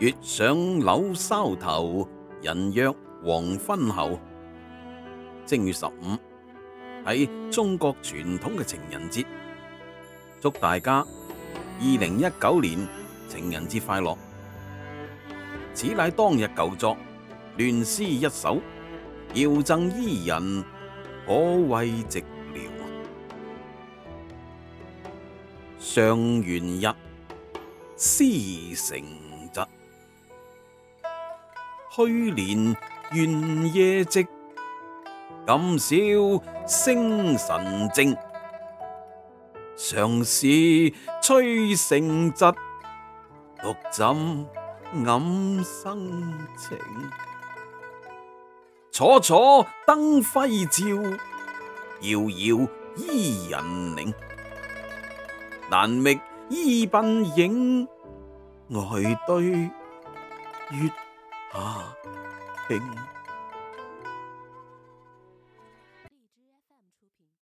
月上柳梢头，人约黄昏后。正月十五喺中国传统嘅情人节，祝大家二零一九年情人节快乐！此乃当日旧作，乱诗一首，遥赠伊人，可谓寂寥。上元日，诗成。去年愿夜寂，今宵星神静。常是吹成疾，独枕暗生情。楚楚灯辉照，遥遥伊人领。难觅伊鬓影，呆堆月。啊，冰